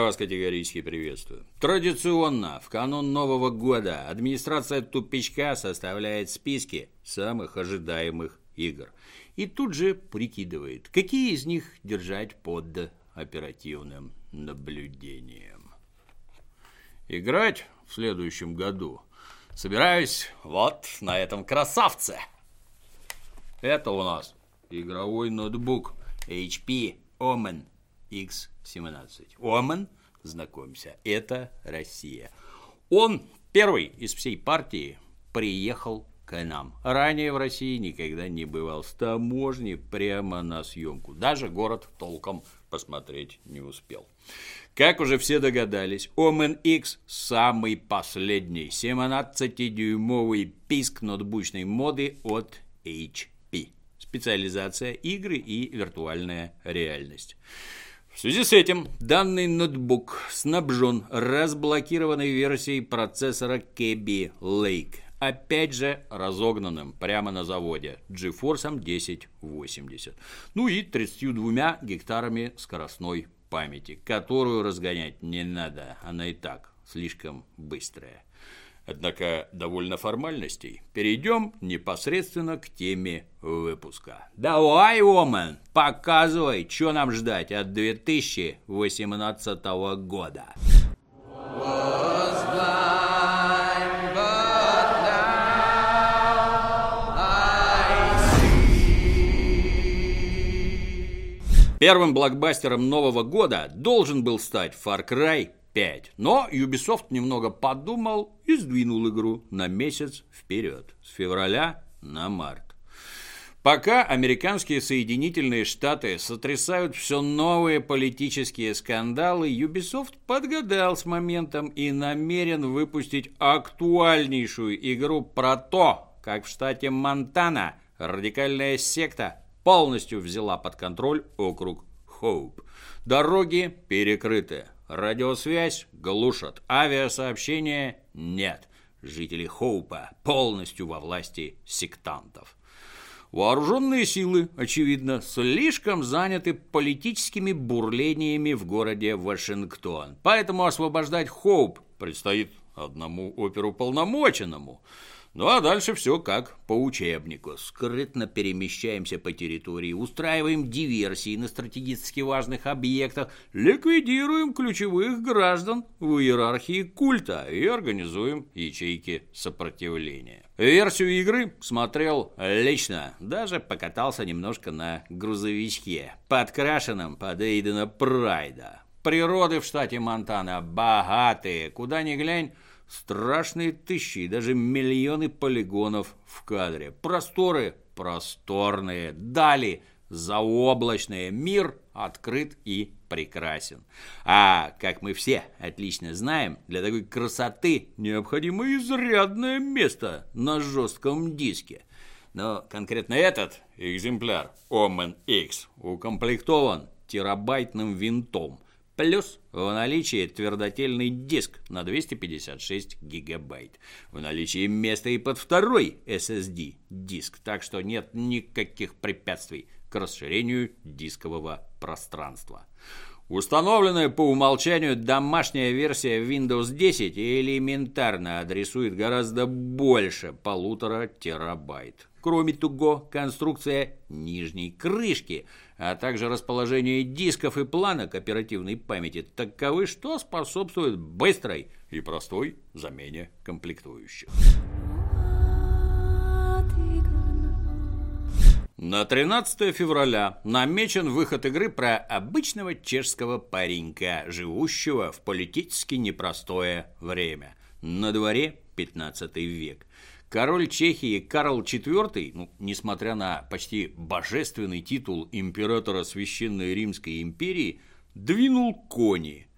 Вас категорически приветствую. Традиционно, в канун Нового года администрация тупичка составляет списки самых ожидаемых игр. И тут же прикидывает, какие из них держать под оперативным наблюдением. Играть в следующем году собираюсь вот на этом красавце. Это у нас игровой ноутбук HP Omen X17. Omen, знакомься, это Россия. Он первый из всей партии приехал к нам. Ранее в России никогда не бывал с таможни прямо на съемку. Даже город толком посмотреть не успел. Как уже все догадались, Omen X самый последний 17-дюймовый писк ноутбучной моды от HP. Специализация игры и виртуальная реальность. В связи с этим данный ноутбук снабжен разблокированной версией процессора Kaby Lake, опять же разогнанным прямо на заводе GeForce 1080, ну и 32 гектарами скоростной памяти, которую разгонять не надо, она и так слишком быстрая. Однако довольно формальностей. Перейдем непосредственно к теме выпуска. Давай, Омен, показывай, что нам ждать от 2018 года. Первым блокбастером Нового года должен был стать Far Cry 5. Но Ubisoft немного подумал и сдвинул игру на месяц вперед, с февраля на март. Пока американские Соединительные Штаты сотрясают все новые политические скандалы, Ubisoft подгадал с моментом и намерен выпустить актуальнейшую игру про то, как в штате Монтана радикальная секта полностью взяла под контроль округ Хоуп. Дороги перекрыты, радиосвязь глушат, авиасообщения нет. Жители Хоупа полностью во власти сектантов. Вооруженные силы, очевидно, слишком заняты политическими бурлениями в городе Вашингтон. Поэтому освобождать Хоуп предстоит одному оперуполномоченному – ну а дальше все как по учебнику. Скрытно перемещаемся по территории, устраиваем диверсии на стратегически важных объектах, ликвидируем ключевых граждан в иерархии культа и организуем ячейки сопротивления. Версию игры смотрел лично, даже покатался немножко на грузовичке, подкрашенном под Эйдена Прайда. Природы в штате Монтана богатые, куда ни глянь, Страшные тысячи и даже миллионы полигонов в кадре. Просторы просторные, дали заоблачные. Мир открыт и прекрасен. А, как мы все отлично знаем, для такой красоты необходимо изрядное место на жестком диске. Но конкретно этот экземпляр Omen X укомплектован терабайтным винтом – Плюс в наличии твердотельный диск на 256 гигабайт. В наличии места и под второй SSD диск, так что нет никаких препятствий к расширению дискового пространства. Установленная по умолчанию домашняя версия Windows 10 элементарно адресует гораздо больше полутора терабайт. Кроме того, конструкция нижней крышки, а также расположение дисков и планок оперативной памяти таковы, что способствуют быстрой и простой замене комплектующих. На 13 февраля намечен выход игры про обычного чешского паренька, живущего в политически непростое время. На дворе 15 век. Король Чехии Карл IV, ну, несмотря на почти божественный титул императора Священной Римской империи, двинул кони.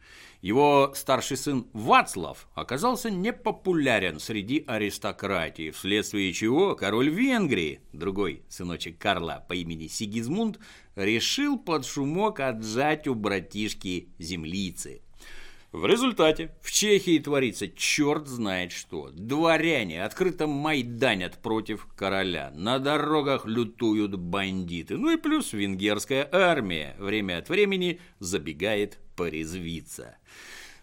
Его старший сын Вацлав оказался непопулярен среди аристократии, вследствие чего король Венгрии, другой сыночек Карла по имени Сигизмунд, решил под шумок отжать у братишки землицы – в результате в Чехии творится черт знает что. Дворяне открыто майданят против короля. На дорогах лютуют бандиты. Ну и плюс венгерская армия время от времени забегает порезвиться.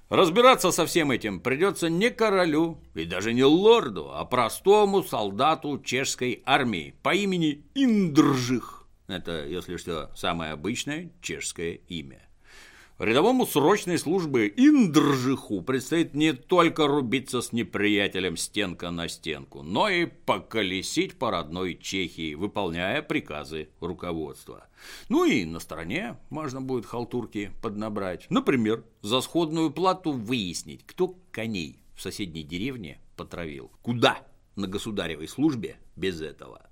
Разбираться со всем этим придется не королю и даже не лорду, а простому солдату чешской армии по имени Индржих. Это, если что, самое обычное чешское имя. Рядовому срочной службы Индржиху предстоит не только рубиться с неприятелем стенка на стенку, но и поколесить по родной Чехии, выполняя приказы руководства. Ну и на стороне можно будет халтурки поднабрать. Например, за сходную плату выяснить, кто коней в соседней деревне потравил. Куда на государевой службе без этого?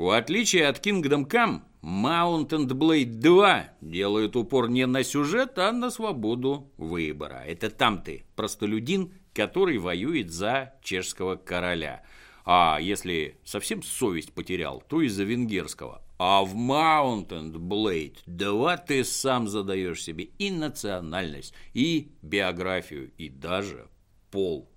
В отличие от Kingdom Come, Mount and Blade 2 делает упор не на сюжет, а на свободу выбора. Это там ты, простолюдин, который воюет за чешского короля. А если совсем совесть потерял, то из-за венгерского. А в Mount and Blade 2 ты сам задаешь себе и национальность, и биографию, и даже пол.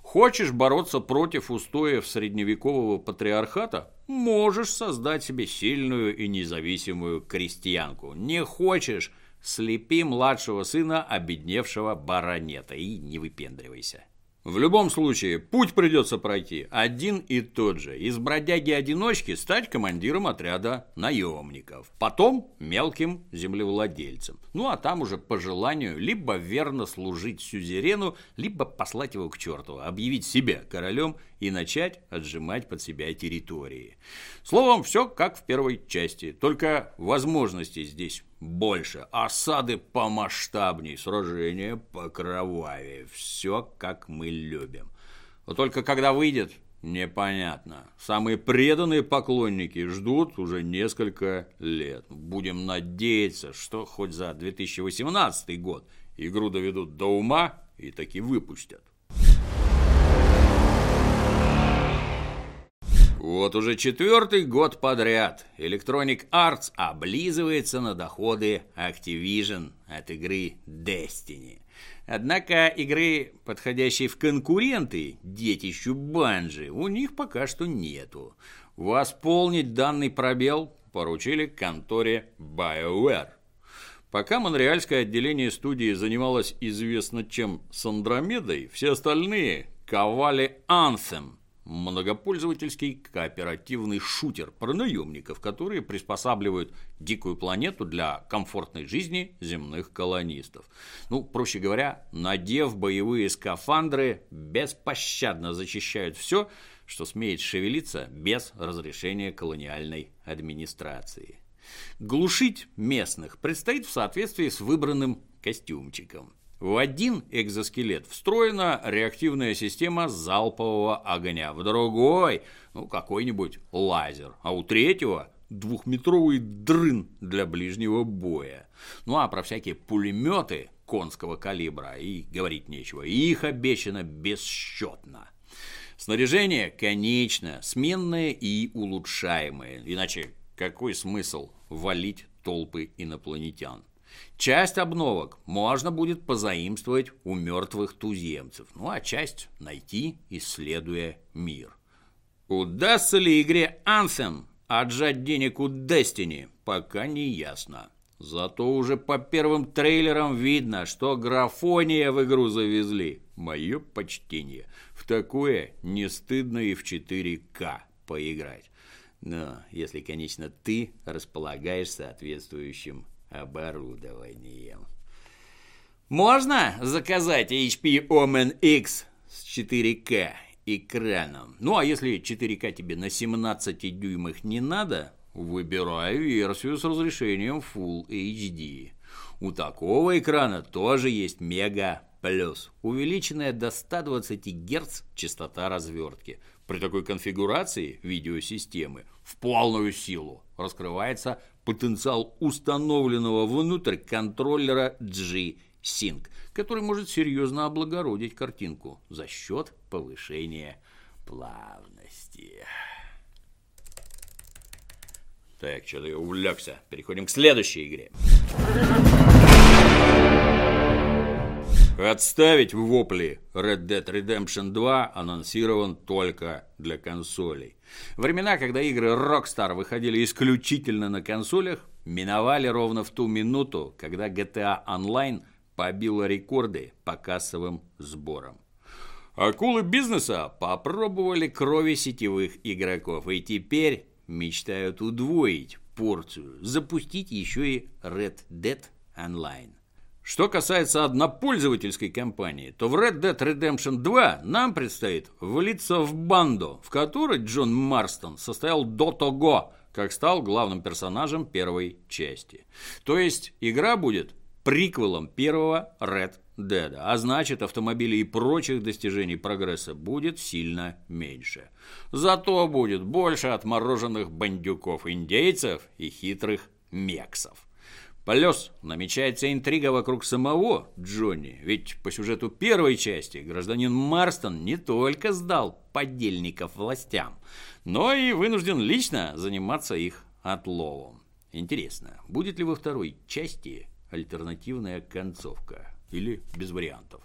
Хочешь бороться против устоев средневекового патриархата? Можешь создать себе сильную и независимую крестьянку. Не хочешь – слепи младшего сына обедневшего баронета и не выпендривайся. В любом случае, путь придется пройти один и тот же. Из бродяги-одиночки стать командиром отряда наемников. Потом мелким землевладельцем. Ну а там уже по желанию либо верно служить сюзерену, либо послать его к черту, объявить себя королем и начать отжимать под себя территории. Словом, все как в первой части, только возможностей здесь больше, осады помасштабней, сражения покровавее. Все, как мы любим. Но только когда выйдет, непонятно. Самые преданные поклонники ждут уже несколько лет. Будем надеяться, что хоть за 2018 год игру доведут до ума и таки выпустят. Вот уже четвертый год подряд Electronic Arts облизывается на доходы Activision от игры Destiny. Однако игры, подходящей в конкуренты детищу Банжи, у них пока что нету. Восполнить данный пробел поручили конторе BioWare. Пока монреальское отделение студии занималось известно чем с Андромедой, все остальные ковали Anthem – многопользовательский кооперативный шутер про наемников, которые приспосабливают дикую планету для комфортной жизни земных колонистов. Ну, проще говоря, надев боевые скафандры, беспощадно зачищают все, что смеет шевелиться без разрешения колониальной администрации. Глушить местных предстоит в соответствии с выбранным костюмчиком. В один экзоскелет встроена реактивная система залпового огня, в другой ну, какой-нибудь лазер, а у третьего двухметровый дрын для ближнего боя. Ну а про всякие пулеметы конского калибра и говорить нечего, их обещано бесчетно. Снаряжение, конечно, сменное и улучшаемое, иначе какой смысл валить толпы инопланетян? Часть обновок можно будет позаимствовать у мертвых туземцев, ну а часть найти, исследуя мир. Удастся ли игре Anthem отжать денег у Destiny, пока не ясно. Зато уже по первым трейлерам видно, что графония в игру завезли. Мое почтение. В такое не стыдно и в 4К поиграть. Но если, конечно, ты располагаешь соответствующим оборудованием. Можно заказать HP Omen X с 4К экраном. Ну, а если 4К тебе на 17 дюймах не надо, выбирай версию с разрешением Full HD. У такого экрана тоже есть Мега Плюс, увеличенная до 120 Гц частота развертки. При такой конфигурации видеосистемы в полную силу раскрывается потенциал установленного внутрь контроллера G-Sync, который может серьезно облагородить картинку за счет повышения плавности. Так, что-то я увлекся. Переходим к следующей игре. Отставить в вопли Red Dead Redemption 2 анонсирован только для консолей. Времена, когда игры Rockstar выходили исключительно на консолях, миновали ровно в ту минуту, когда GTA Online побила рекорды по кассовым сборам. Акулы бизнеса попробовали крови сетевых игроков и теперь мечтают удвоить порцию, запустить еще и Red Dead Online. Что касается однопользовательской кампании, то в Red Dead Redemption 2 нам предстоит влиться в банду, в которой Джон Марстон состоял до того, как стал главным персонажем первой части. То есть игра будет приквелом первого Red Dead, а значит автомобилей и прочих достижений прогресса будет сильно меньше. Зато будет больше отмороженных бандюков-индейцев и хитрых мексов. Плюс намечается интрига вокруг самого Джонни, ведь по сюжету первой части гражданин Марстон не только сдал подельников властям, но и вынужден лично заниматься их отловом. Интересно, будет ли во второй части альтернативная концовка или без вариантов?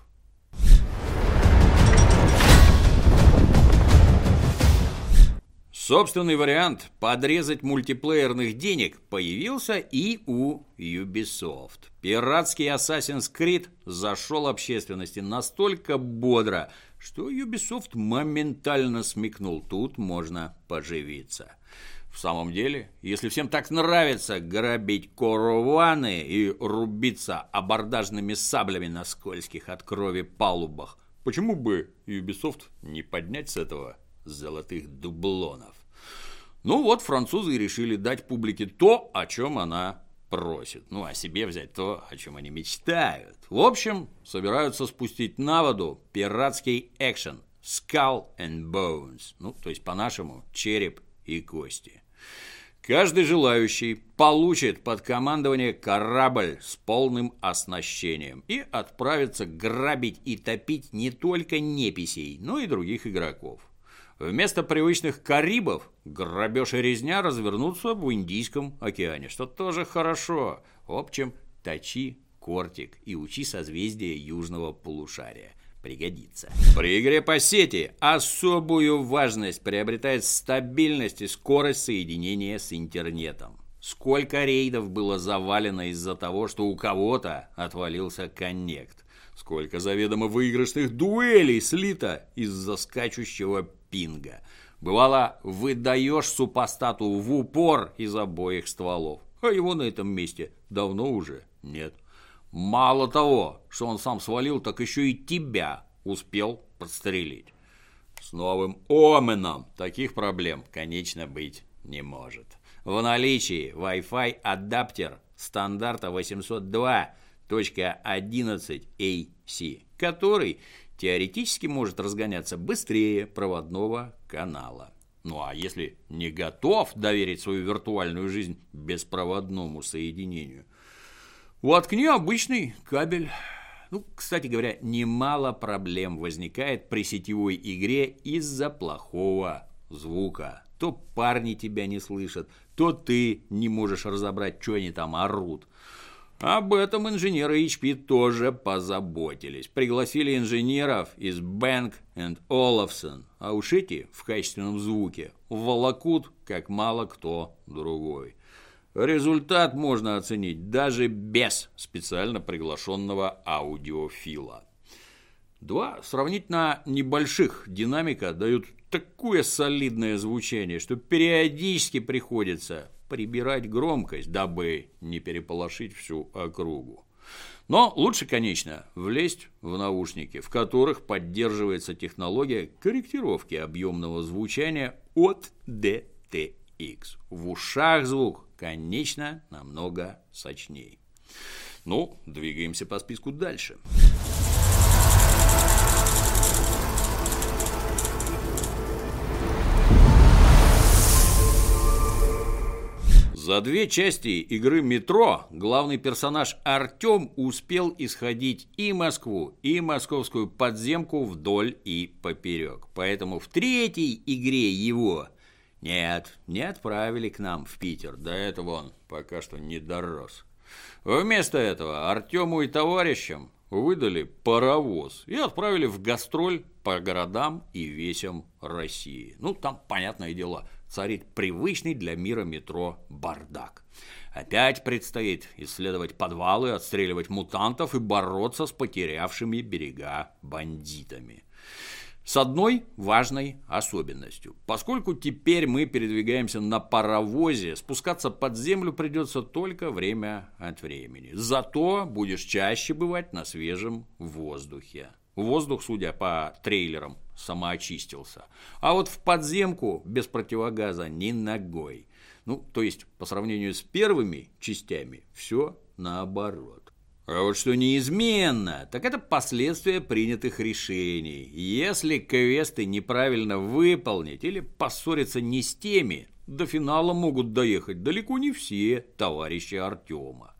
Собственный вариант подрезать мультиплеерных денег появился и у Ubisoft. Пиратский Assassin's Creed зашел общественности настолько бодро, что Ubisoft моментально смекнул, тут можно поживиться. В самом деле, если всем так нравится грабить караваны и рубиться абордажными саблями на скользких от крови палубах, почему бы Ubisoft не поднять с этого золотых дублонов? Ну вот французы решили дать публике то, о чем она просит. Ну, а себе взять то, о чем они мечтают. В общем, собираются спустить на воду пиратский экшен Skull and Bones. Ну, то есть по-нашему череп и кости. Каждый желающий получит под командование корабль с полным оснащением и отправится грабить и топить не только неписей, но и других игроков. Вместо привычных Карибов грабеж и резня развернутся в Индийском океане, что тоже хорошо. В общем, точи кортик и учи созвездие южного полушария. Пригодится. При игре по сети особую важность приобретает стабильность и скорость соединения с интернетом. Сколько рейдов было завалено из-за того, что у кого-то отвалился коннект. Сколько заведомо выигрышных дуэлей слито из-за скачущего пинга. Бывало, выдаешь супостату в упор из обоих стволов, а его на этом месте давно уже нет. Мало того, что он сам свалил, так еще и тебя успел подстрелить. С новым Оменом таких проблем, конечно, быть не может. В наличии Wi-Fi адаптер стандарта 802.11ac, который теоретически может разгоняться быстрее проводного канала. Ну а если не готов доверить свою виртуальную жизнь беспроводному соединению, воткни обычный кабель. Ну, кстати говоря, немало проблем возникает при сетевой игре из-за плохого звука. То парни тебя не слышат, то ты не можешь разобрать, что они там орут. Об этом инженеры HP тоже позаботились. Пригласили инженеров из Bank Olufsen, а уж эти в качественном звуке волокут, как мало кто другой. Результат можно оценить даже без специально приглашенного аудиофила. Два сравнительно небольших динамика дают такое солидное звучание, что периодически приходится прибирать громкость, дабы не переполошить всю округу. Но лучше, конечно, влезть в наушники, в которых поддерживается технология корректировки объемного звучания от DTX. В ушах звук, конечно, намного сочней. Ну, двигаемся по списку дальше. За две части игры «Метро» главный персонаж Артем успел исходить и Москву, и московскую подземку вдоль и поперек. Поэтому в третьей игре его нет, не отправили к нам в Питер. До этого он пока что не дорос. Вместо этого Артему и товарищам выдали паровоз и отправили в гастроль по городам и весям России. Ну, там, понятное дело, царит привычный для мира метро бардак. Опять предстоит исследовать подвалы, отстреливать мутантов и бороться с потерявшими берега бандитами. С одной важной особенностью. Поскольку теперь мы передвигаемся на паровозе, спускаться под землю придется только время от времени. Зато будешь чаще бывать на свежем воздухе. Воздух, судя по трейлерам, самоочистился. А вот в подземку без противогаза ни ногой. Ну, то есть, по сравнению с первыми частями, все наоборот. А вот что неизменно, так это последствия принятых решений. Если квесты неправильно выполнить или поссориться не с теми, до финала могут доехать далеко не все товарищи Артема.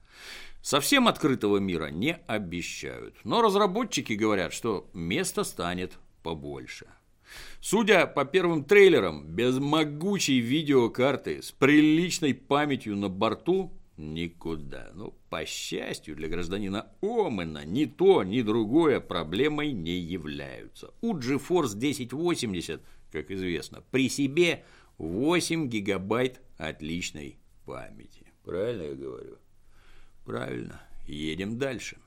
Совсем открытого мира не обещают, но разработчики говорят, что место станет побольше. Судя по первым трейлерам, без могучей видеокарты с приличной памятью на борту никуда. Ну, по счастью для гражданина Омена, ни то, ни другое проблемой не являются. У GeForce 1080, как известно, при себе 8 гигабайт отличной памяти. Правильно я говорю? Правильно. Едем дальше.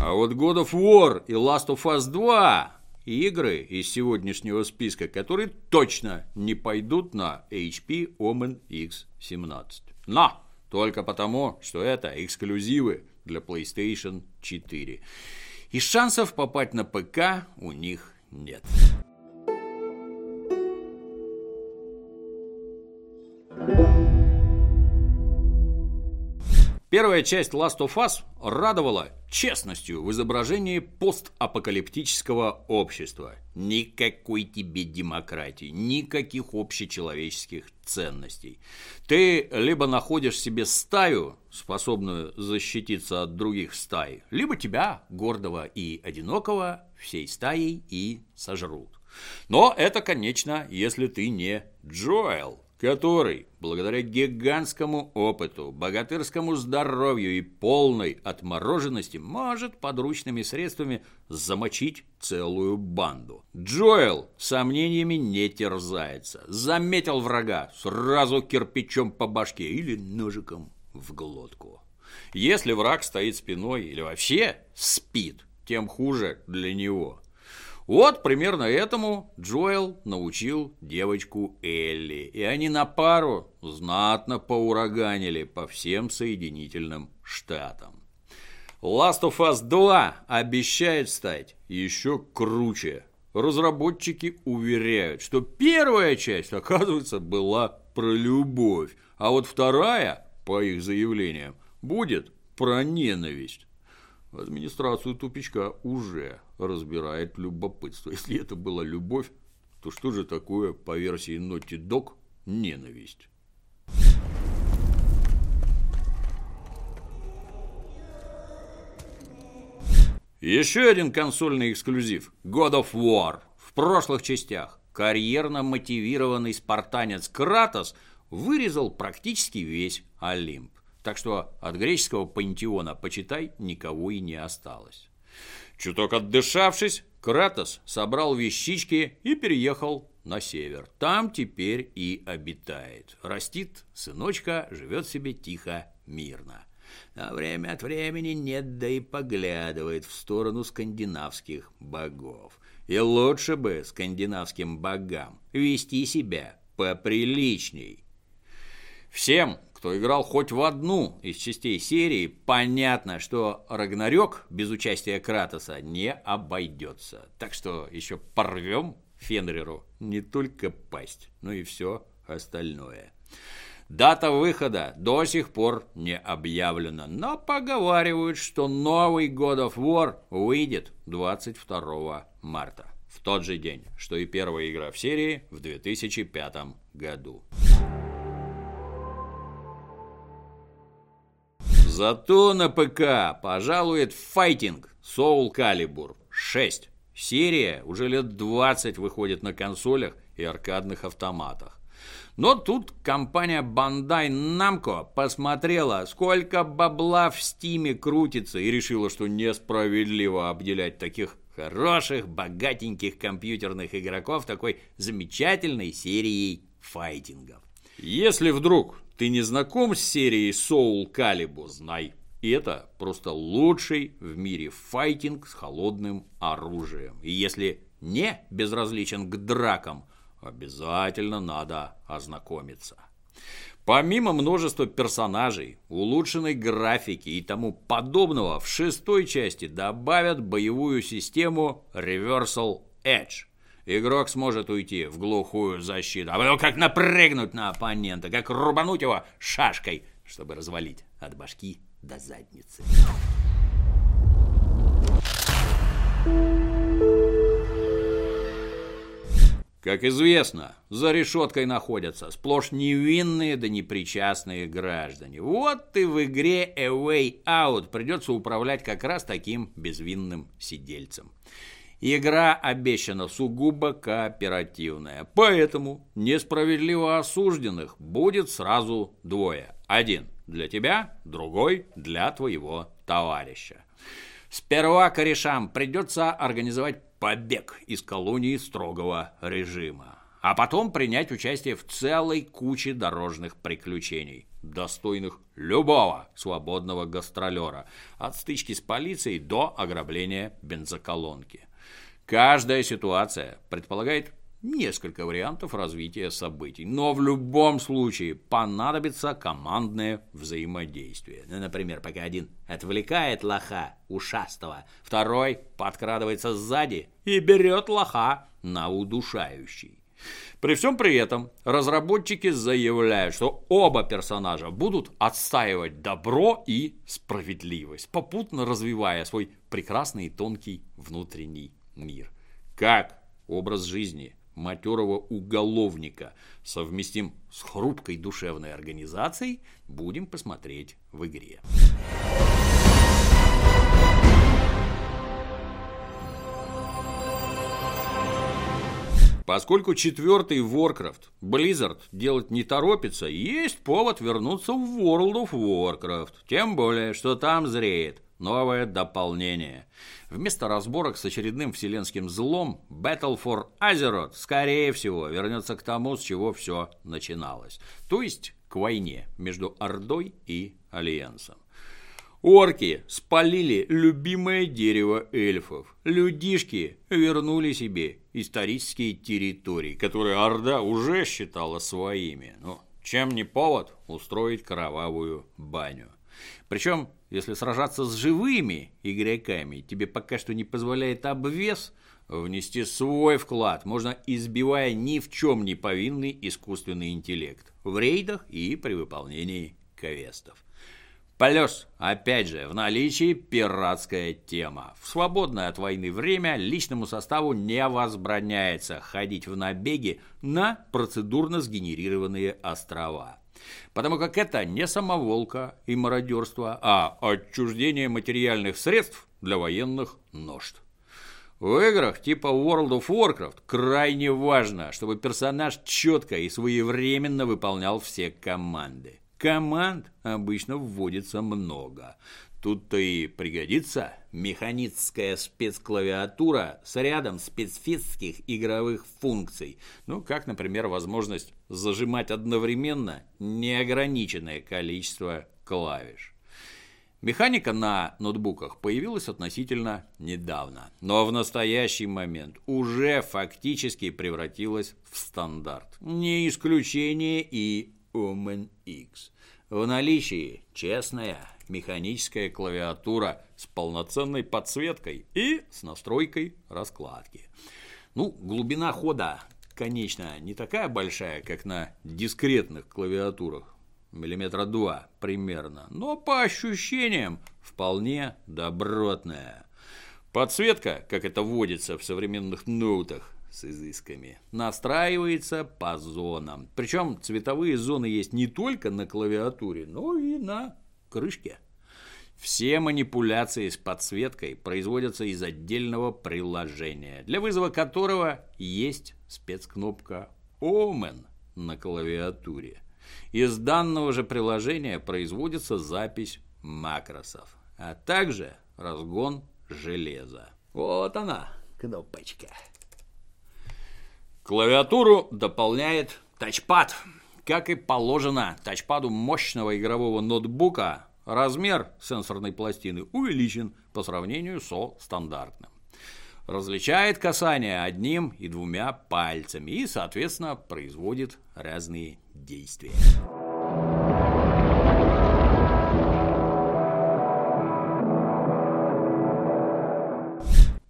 А вот God of War и Last of Us 2 игры из сегодняшнего списка, которые точно не пойдут на HP Omen X17. Но! Только потому, что это эксклюзивы для PlayStation 4. И шансов попасть на ПК у них нет. Первая часть Last of Us радовала честностью в изображении постапокалиптического общества. Никакой тебе демократии, никаких общечеловеческих ценностей. Ты либо находишь себе стаю, способную защититься от других стай, либо тебя, гордого и одинокого, всей стаей и сожрут. Но это, конечно, если ты не Джоэл, который, благодаря гигантскому опыту, богатырскому здоровью и полной отмороженности, может подручными средствами замочить целую банду. Джоэл сомнениями не терзается. Заметил врага, сразу кирпичом по башке или ножиком в глотку. Если враг стоит спиной или вообще спит, тем хуже для него – вот примерно этому Джоэл научил девочку Элли, и они на пару знатно поураганили по всем соединительным штатам. Last of Us 2 обещает стать еще круче. Разработчики уверяют, что первая часть, оказывается, была про любовь, а вот вторая, по их заявлениям, будет про ненависть. Администрацию тупичка уже разбирает любопытство. Если это была любовь, то что же такое, по версии Naughty Dog, ненависть? Еще один консольный эксклюзив – God of War. В прошлых частях карьерно мотивированный спартанец Кратос вырезал практически весь Олимп. Так что от греческого пантеона, почитай, никого и не осталось. Чуток отдышавшись, Кратос собрал вещички и переехал на север. Там теперь и обитает. Растит сыночка, живет себе тихо, мирно. А время от времени нет, да и поглядывает в сторону скандинавских богов. И лучше бы скандинавским богам вести себя поприличней. Всем, кто играл хоть в одну из частей серии, понятно, что Рагнарёк без участия Кратоса не обойдется. Так что еще порвем Фенриру не только пасть, но и все остальное. Дата выхода до сих пор не объявлена, но поговаривают, что новый God of War выйдет 22 марта, в тот же день, что и первая игра в серии в 2005 году. Зато на ПК пожалует файтинг Soul Calibur 6. Серия уже лет 20 выходит на консолях и аркадных автоматах. Но тут компания Bandai Namco посмотрела, сколько бабла в Стиме крутится и решила, что несправедливо обделять таких хороших, богатеньких компьютерных игроков такой замечательной серией файтингов. Если вдруг ты не знаком с серией Soul Calibur, знай, и это просто лучший в мире файтинг с холодным оружием. И если не безразличен к дракам, обязательно надо ознакомиться. Помимо множества персонажей, улучшенной графики и тому подобного, в шестой части добавят боевую систему Reversal Edge. Игрок сможет уйти в глухую защиту, а потом как напрыгнуть на оппонента, как рубануть его шашкой, чтобы развалить от башки до задницы. Как известно, за решеткой находятся сплошь невинные да непричастные граждане. Вот и в игре A Way Out придется управлять как раз таким безвинным сидельцем. Игра обещана сугубо кооперативная, поэтому несправедливо осужденных будет сразу двое. Один для тебя, другой для твоего товарища. Сперва корешам придется организовать побег из колонии строгого режима, а потом принять участие в целой куче дорожных приключений, достойных любого свободного гастролера, от стычки с полицией до ограбления бензоколонки. Каждая ситуация предполагает несколько вариантов развития событий, но в любом случае понадобится командное взаимодействие. Ну, например, пока один отвлекает лоха ушастого, второй подкрадывается сзади и берет лоха на удушающий. При всем при этом разработчики заявляют, что оба персонажа будут отстаивать добро и справедливость, попутно развивая свой прекрасный и тонкий внутренний мир. Как образ жизни матерого уголовника совместим с хрупкой душевной организацией, будем посмотреть в игре. Поскольку четвертый Warcraft Blizzard делать не торопится, есть повод вернуться в World of Warcraft. Тем более, что там зреет новое дополнение. Вместо разборок с очередным вселенским злом, Battle for Azeroth, скорее всего, вернется к тому, с чего все начиналось. То есть к войне между Ордой и Альянсом. Орки спалили любимое дерево эльфов. Людишки вернули себе исторические территории, которые Орда уже считала своими. Ну, чем не повод устроить кровавую баню. Причем, если сражаться с живыми игроками тебе пока что не позволяет обвес, внести свой вклад можно, избивая ни в чем не повинный искусственный интеллект в рейдах и при выполнении квестов. Плюс, опять же, в наличии пиратская тема. В свободное от войны время личному составу не возбраняется ходить в набеги на процедурно сгенерированные острова. Потому как это не самоволка и мародерство, а отчуждение материальных средств для военных нужд. В играх типа World of Warcraft крайне важно, чтобы персонаж четко и своевременно выполнял все команды. Команд обычно вводится много. Тут-то и пригодится механическая спецклавиатура с рядом специфических игровых функций. Ну, как, например, возможность зажимать одновременно неограниченное количество клавиш. Механика на ноутбуках появилась относительно недавно, но в настоящий момент уже фактически превратилась в стандарт. Не исключение и Omen X. В наличии честная механическая клавиатура с полноценной подсветкой и с настройкой раскладки. Ну, глубина хода, конечно, не такая большая, как на дискретных клавиатурах, миллиметра два примерно, но по ощущениям вполне добротная. Подсветка, как это вводится в современных ноутах, с изысками. Настраивается по зонам. Причем цветовые зоны есть не только на клавиатуре, но и на крышке. Все манипуляции с подсветкой производятся из отдельного приложения, для вызова которого есть спецкнопка Omen. на клавиатуре. Из данного же приложения производится запись макросов, а также разгон железа. Вот она, кнопочка. Клавиатуру дополняет тачпад. Как и положено тачпаду мощного игрового ноутбука, размер сенсорной пластины увеличен по сравнению со стандартным. Различает касание одним и двумя пальцами и, соответственно, производит разные действия.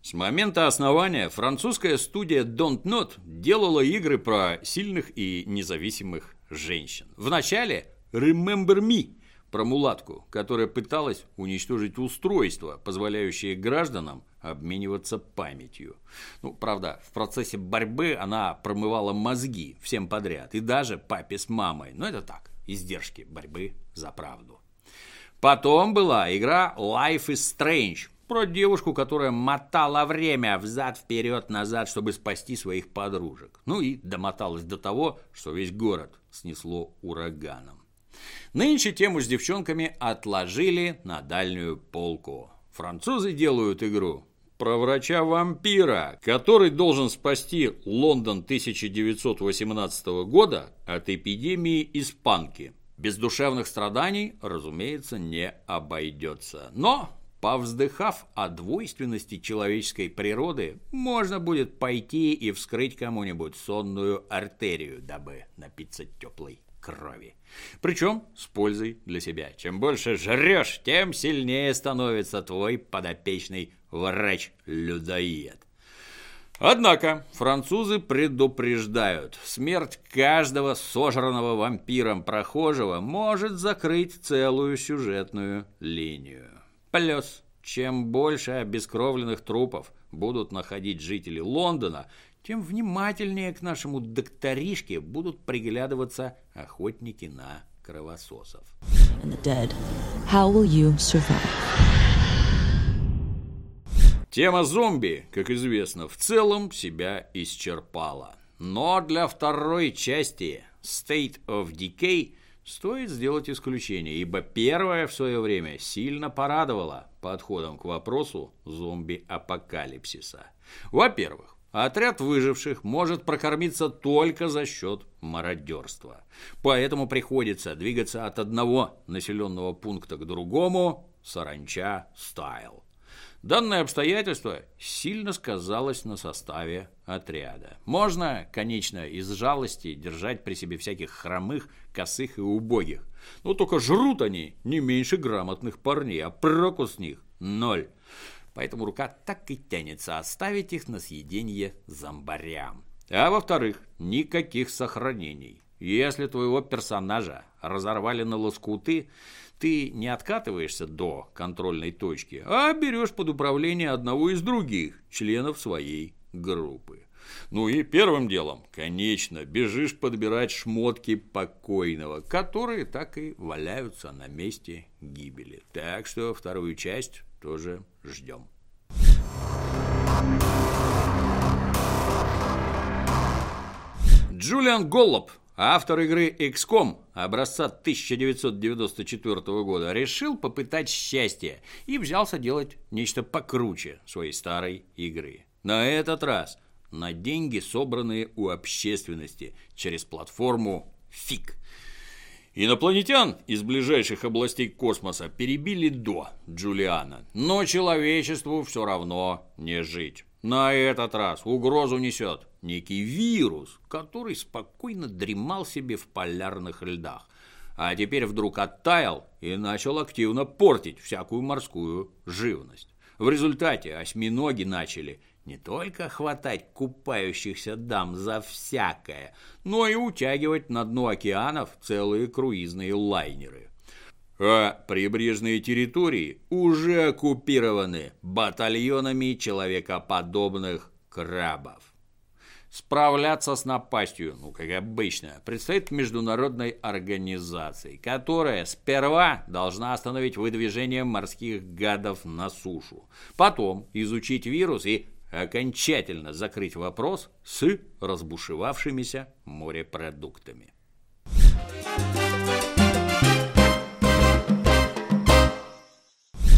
С момента основания французская студия Don't Not делала игры про сильных и независимых женщин. Вначале Remember Me про мулатку, которая пыталась уничтожить устройство, позволяющее гражданам обмениваться памятью. Ну, правда, в процессе борьбы она промывала мозги всем подряд, и даже папе с мамой. Но это так, издержки борьбы за правду. Потом была игра Life is Strange, про девушку, которая мотала время взад-вперед назад, чтобы спасти своих подружек. Ну и домоталась до того, что весь город снесло ураганом. Нынче тему с девчонками отложили на дальнюю полку. Французы делают игру про врача-вампира, который должен спасти Лондон 1918 года от эпидемии испанки. Без душевных страданий, разумеется, не обойдется. Но Повздыхав о двойственности человеческой природы, можно будет пойти и вскрыть кому-нибудь сонную артерию, дабы напиться теплой крови. Причем с пользой для себя. Чем больше жрешь, тем сильнее становится твой подопечный врач-людоед. Однако французы предупреждают, смерть каждого сожранного вампиром прохожего может закрыть целую сюжетную линию. Плюс, чем больше обескровленных трупов будут находить жители Лондона, тем внимательнее к нашему докторишке будут приглядываться охотники на кровососов. Тема зомби, как известно, в целом себя исчерпала. Но для второй части State of Decay Стоит сделать исключение, ибо первая в свое время сильно порадовала подходом к вопросу зомби-апокалипсиса. Во-первых, Отряд выживших может прокормиться только за счет мародерства. Поэтому приходится двигаться от одного населенного пункта к другому саранча стайл. Данное обстоятельство сильно сказалось на составе отряда. Можно, конечно, из жалости держать при себе всяких хромых, косых и убогих. Но только жрут они не меньше грамотных парней, а проку с них ноль. Поэтому рука так и тянется оставить их на съедение зомбарям. А во-вторых, никаких сохранений. Если твоего персонажа разорвали на лоскуты, ты не откатываешься до контрольной точки, а берешь под управление одного из других членов своей группы. Ну и первым делом, конечно, бежишь подбирать шмотки покойного, которые так и валяются на месте гибели. Так что вторую часть тоже ждем. Джулиан Голлоп Автор игры XCOM образца 1994 года решил попытать счастье и взялся делать нечто покруче своей старой игры. На этот раз на деньги, собранные у общественности через платформу FIG. Инопланетян из ближайших областей космоса перебили до Джулиана, но человечеству все равно не жить. На этот раз угрозу несет некий вирус, который спокойно дремал себе в полярных льдах, а теперь вдруг оттаял и начал активно портить всякую морскую живность. В результате осьминоги начали не только хватать купающихся дам за всякое, но и утягивать на дно океанов целые круизные лайнеры а прибрежные территории уже оккупированы батальонами человекоподобных крабов. Справляться с напастью, ну, как обычно, предстоит международной организации, которая сперва должна остановить выдвижение морских гадов на сушу, потом изучить вирус и окончательно закрыть вопрос с разбушевавшимися морепродуктами.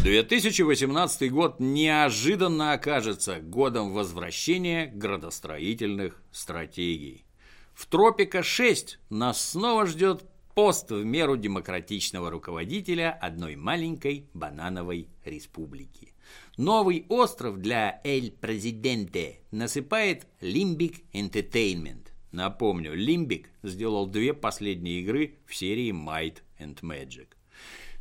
2018 год неожиданно окажется годом возвращения градостроительных стратегий. В Тропика-6 нас снова ждет пост в меру демократичного руководителя одной маленькой банановой республики. Новый остров для Эль Президенте насыпает Limbic Entertainment. Напомню, Limbic сделал две последние игры в серии Might and Magic.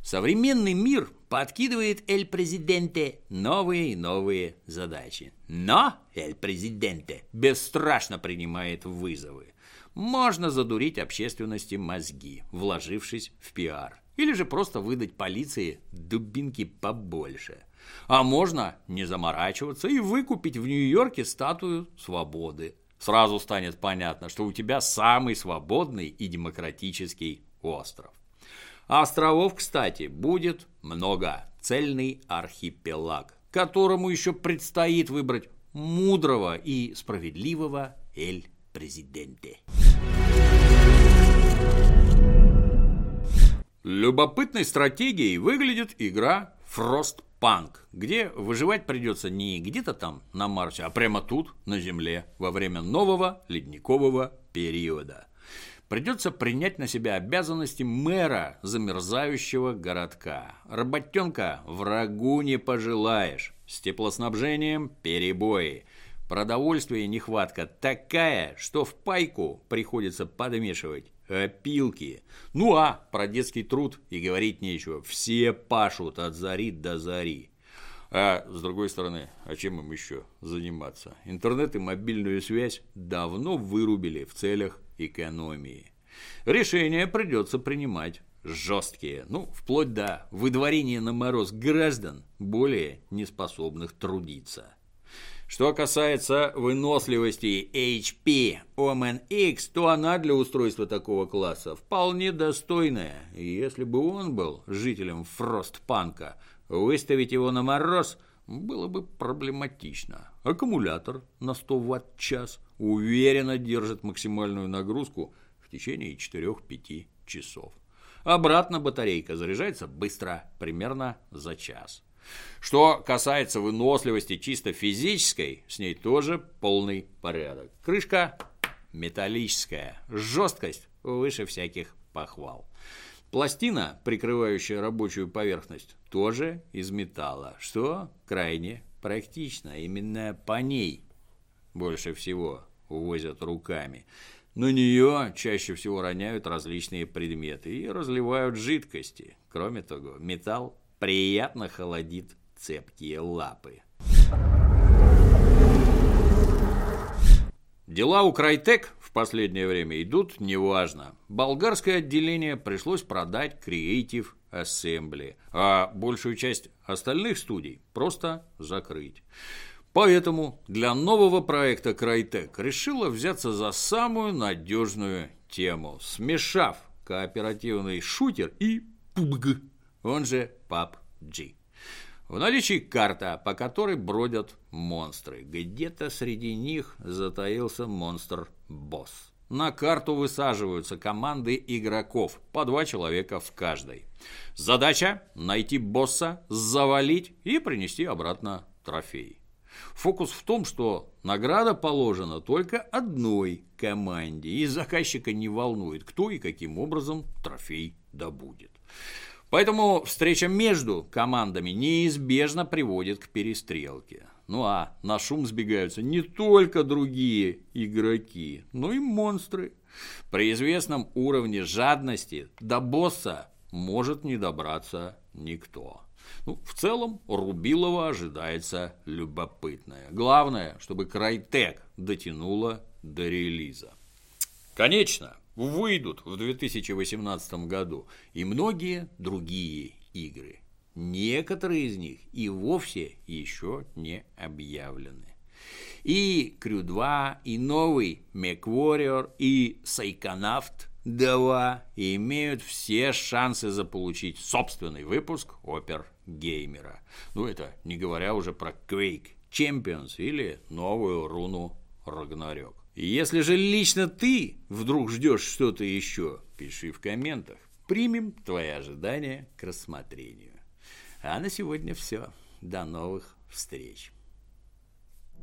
Современный мир подкидывает Эль Президенте новые и новые задачи. Но Эль Президенте бесстрашно принимает вызовы. Можно задурить общественности мозги, вложившись в пиар. Или же просто выдать полиции дубинки побольше. А можно не заморачиваться и выкупить в Нью-Йорке статую свободы. Сразу станет понятно, что у тебя самый свободный и демократический остров. Островов, кстати, будет много. Цельный архипелаг, которому еще предстоит выбрать мудрого и справедливого Эль-Президенте. Любопытной стратегией выглядит игра Frostpunk, где выживать придется не где-то там на Марсе, а прямо тут, на Земле, во время нового ледникового периода придется принять на себя обязанности мэра замерзающего городка. Работенка врагу не пожелаешь. С теплоснабжением перебои. Продовольствия нехватка такая, что в пайку приходится подмешивать опилки. Ну а про детский труд и говорить нечего. Все пашут от зари до зари. А с другой стороны, а чем им еще заниматься? Интернет и мобильную связь давно вырубили в целях экономии. Решения придется принимать жесткие, ну, вплоть до выдворения на мороз граждан, более неспособных трудиться. Что касается выносливости HP Omen X, то она для устройства такого класса вполне достойная. Если бы он был жителем Фростпанка, выставить его на мороз было бы проблематично. Аккумулятор на 100 Вт-час уверенно держит максимальную нагрузку в течение 4-5 часов. Обратно батарейка заряжается быстро, примерно за час. Что касается выносливости чисто физической, с ней тоже полный порядок. Крышка металлическая, жесткость выше всяких похвал. Пластина, прикрывающая рабочую поверхность, тоже из металла, что крайне практично. Именно по ней больше всего увозят руками. На нее чаще всего роняют различные предметы и разливают жидкости. Кроме того, металл приятно холодит цепкие лапы. Дела у Крайтек в последнее время идут неважно. Болгарское отделение пришлось продать Creative Assembly, а большую часть остальных студий просто закрыть. Поэтому для нового проекта Крайтек решила взяться за самую надежную тему, смешав кооперативный шутер и PUBG, он же PUBG. В наличии карта, по которой бродят монстры. Где-то среди них затаился монстр-босс. На карту высаживаются команды игроков, по два человека в каждой. Задача – найти босса, завалить и принести обратно трофей. Фокус в том, что награда положена только одной команде, и заказчика не волнует, кто и каким образом трофей добудет. Поэтому встреча между командами неизбежно приводит к перестрелке. Ну а на шум сбегаются не только другие игроки, но и монстры. При известном уровне жадности до босса может не добраться никто. Ну, в целом, Рубилова ожидается любопытное. Главное, чтобы Крайтек дотянула до релиза. Конечно, выйдут в 2018 году и многие другие игры. Некоторые из них и вовсе еще не объявлены. И Крю 2, и новый MechWarrior, и Сайконавт 2 имеют все шансы заполучить собственный выпуск Опер Геймера. Ну, это не говоря уже про Quake Champions или новую руну Рагнарёк. Если же лично ты вдруг ждешь что-то еще, пиши в комментах. Примем твои ожидания к рассмотрению. А на сегодня все. До новых встреч.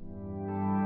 Thank you.